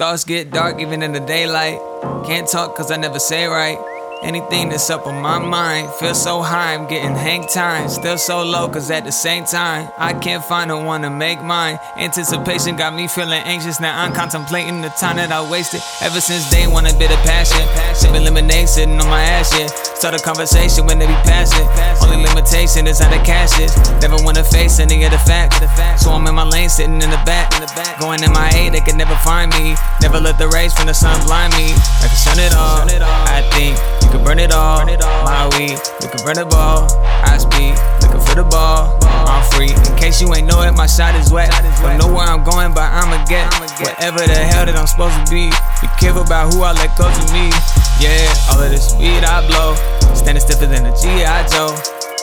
Thoughts get dark even in the daylight. Can't talk cause I never say right. Anything that's up on my mind feel so high, I'm getting hang time. Still so low, cause at the same time, I can't find the one to make mine. Anticipation got me feeling anxious, now I'm contemplating the time that I wasted. Ever since day one, a bit of passion. Sipping lemonade, sitting on my ass, yeah. Start a conversation when they be passing. Only limitation is how the cash is. Never wanna face any of the facts. So I'm in my lane, sitting in the back. Going in my A, they can never find me. Never let the rays from the sun blind me. I can shun it all. I think you can burn it all. My weed, we can burn the ball. I speed, looking for the ball. I'm free. In case you ain't know it, my shot is wet. Don't know where I'm going, but I'ma get whatever the hell that I'm supposed to be. Be careful about who I let go to me.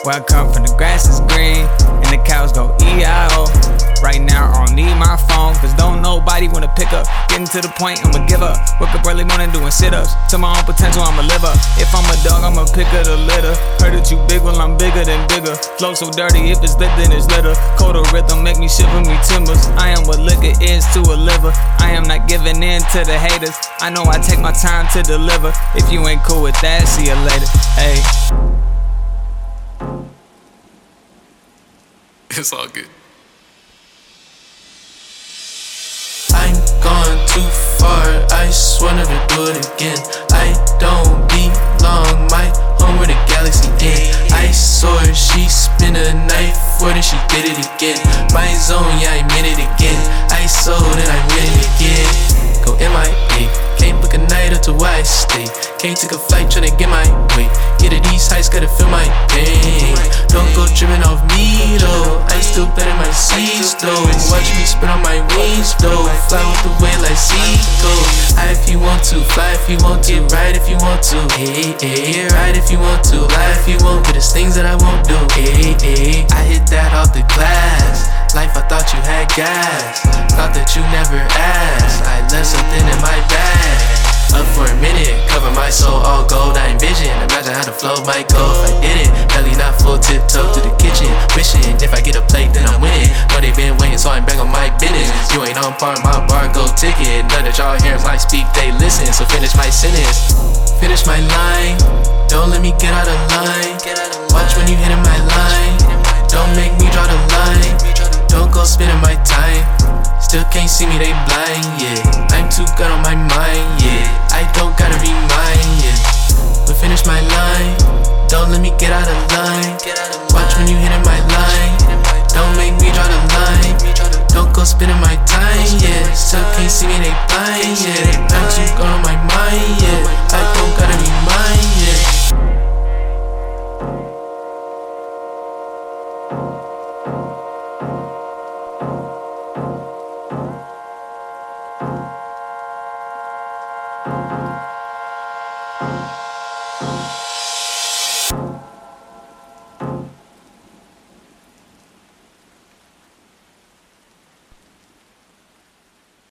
Where I come from, the grass is green, and the cows go E-I-O. Right now, I don't need my phone, cause don't nobody wanna pick up. Getting to the point, I'ma give up. Wake up early morning doing sit ups. To my own potential, I'ma live up. If I'm a dog, I'ma pick up the litter. Heard that you big, well, I'm bigger than bigger. Flow so dirty, if it's lit, then it's litter. Colder rhythm make me shiver me timbers. I am what liquor is to a liver. I am not giving in to the haters. I know I take my time to deliver. If you ain't cool with that, see you later. Hey. It's all good. I'm gone too far, I swear never do it again. I don't belong, my home where the galaxy end. I saw her, she spin a knife for then she did it again. My zone, yeah, I made it again. I sold and I win it again. Go MIA, can't book a night up to where I stay. Can't take a flight tryna get my way. Get to these heights, gotta feel my pain. Don't go tripping off me. I better my though. Watch me spin on my wings though. Fly with the way like seagulls. High if you want to, fly if you want to, ride if you want to. Hey, hey, ride if you want to, lie if you want. But there's things that I won't do. Hey, hey, I hit that off the glass. Life, I thought you had gas. Thought that you never asked. I left something in my bag. Up for a minute, cover my soul all gold. I envision, imagine how the flow might go if I did it. Belly not full, tiptoe to the kitchen. Wishing if I get a plate, You ain't on par, my bar go ticket. None that y'all hear I speak, they listen. So finish my sentence, finish my line. Don't let me get out of line. Watch when you hit in my line. Don't make me draw the line. Don't go spending my time. Still can't see me, they blind, yeah. I'm too good on my mind, yeah. I spending my time, yeah. still can't see me, they blind, yeah. They not you gone on my mind, yeah. I don't gotta be mine, yeah. Thank